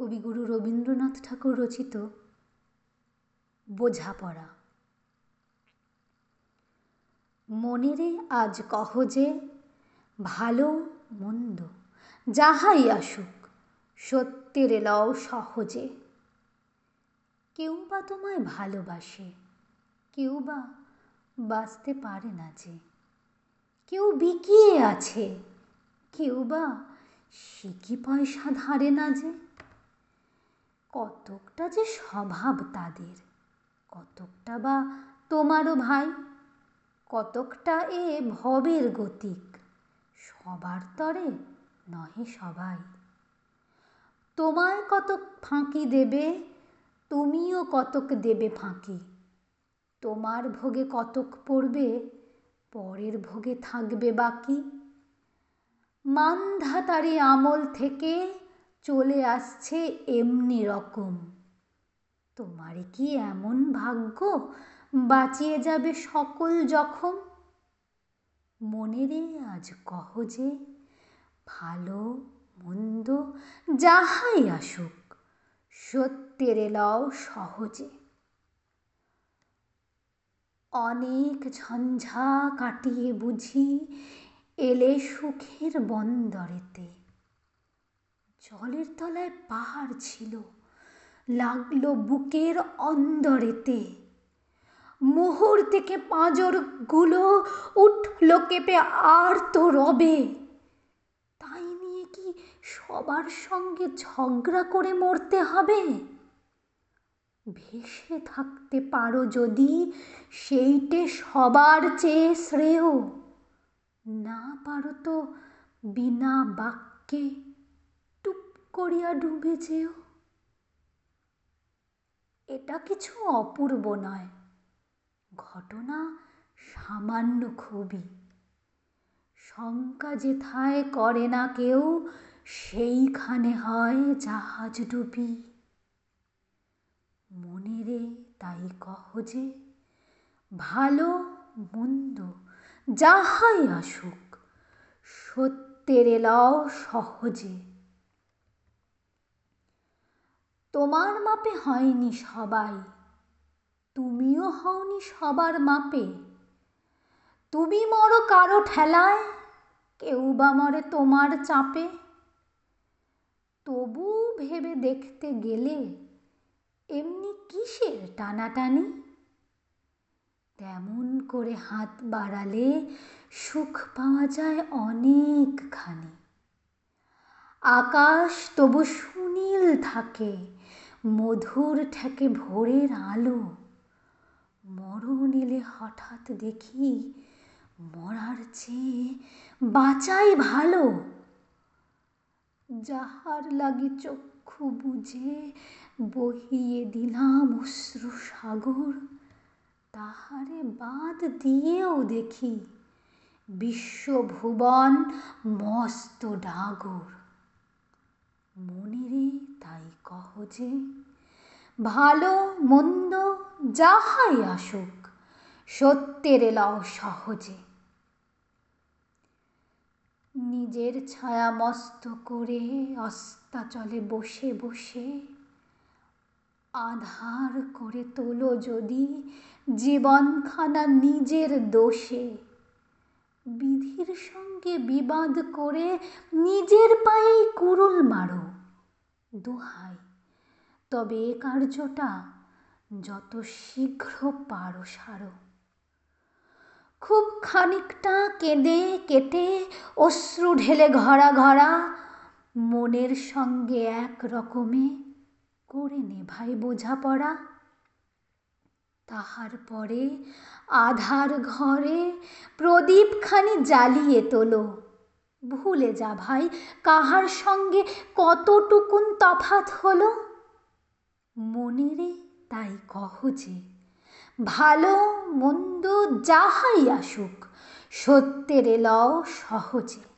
কবিগুরু রবীন্দ্রনাথ ঠাকুর রচিত বোঝাপড়া। মনেরে আজ কহ যে, ভালো মন্দ যাহাই আসুক, সত্যের লও সহজে। কেউ বা তোমায় ভালোবাসে কেউ বা বাঁচতে পারে না যে। কেউ বিকিয়ে আছে কেউ বা সিকি পয়সা ধারে না যে? কতকটা যে স্বভাব তাদের, কতকটা বা তোমারও ভাই, কতকটা এ ভবের গতিক, সবার তরে নহে সবাই। তোমায় কতক ফাঁকি দেবে, তুমিও কতক দেবে ফাঁকি। তোমার ভোগে কতক পড়বে, পরের ভোগে থাকবে বাকি। মানধাতারি আমল থেকে চলে আসছে এমনি রকম। তোমার কি এমন ভাগ্য? বাঁচিয়ে যাবে সকল জখম? মনেরে আজ কহ যে, ভালো, মন্দ, যাহাই আসুক, সত্যের লও সহজে। অনেক ঝঞ্ঝা কাটিয়ে বুঝি, এলে সুখের বন্দরেতে জলের তলায় পাহাড় ছিল। লাগল বুকের অন্দরেতে। মোহর থেকে পাঁজরগুলো উঠল কেঁপে, আর তো রবে। তাই নিয়ে কি সবার সঙ্গে ঝগড়া করে মরতে হবে? ভেসে থাকতে পারো যদি, সেইটে সবার চেয়ে শ্রেয়। না পারো তো বিনা বাক্যে করিয়া ডুবে যেও। এটা কিছু অপূর্ব নয়। ঘটনা সামান্য খুবই। শঙ্কা যেথায় করে না কেউ, সেইখানে হয় জাহাজ ডুবি। মনেরে তাই কহ যে, ভালো মন্দ যাহাই আসুক, সত্যের এলাও সহজে। তোমার মাপে হয়নি সবাই। তুমিও হওনি সবার মাপে। তুমি মরো কারও ঠেলায়, কেউ বা মরে তোমার চাপে। তবু ভেবে দেখতে গেলে এমনি কিসের টানাটানি? তেমন করে হাত বাড়ালে সুখ পাওয়া যায় অনেকখানি। আকাশ তবু সুনীল থাকে মধুর ঠেকে ভোরের আলো। মরণ এলে হঠাৎ দেখি মরার চেয়ে বাঁচাই ভালো। যাহার লাগি চক্ষু বুঝে বহিয়ে দিলাম অশ্রু সাগর, তাহারে বাদ দিয়েও দেখি বিশ্বভুবন মস্ত ডাগর। মনেরে তাই কহ যে, ভালো মন্দ যাহাই আসুক, সত্যের এলাও সহজে। নিজের ছায়া মস্ত করে অস্তাচলে বসে বসে, আধার করে তোলো যদি জীবনখানা নিজের দোষে। বিধির সঙ্গে বিবাদ করে নিজের পায়েই কুরুল মারো, দোহাই। তবে এ কার্যটা যত শীঘ্র পারো সারো। খুব খানিকটা কেঁদে কেটে অশ্রু ঢেলে ঘরা ঘরা মনের সঙ্গে এক রকমে করে নে ভাই বোঝাপড়া। তাহার পরে আধার ঘরে প্রদীপখানি জ্বালিয়ে তোলো। ভুলে যা ভাই, কাহার সঙ্গে কতটুকুন তফাত হলো? মনেরে তাই কহ যে, ভালো মন্দ যাহাই আসুক, সত্যের লও সহজে।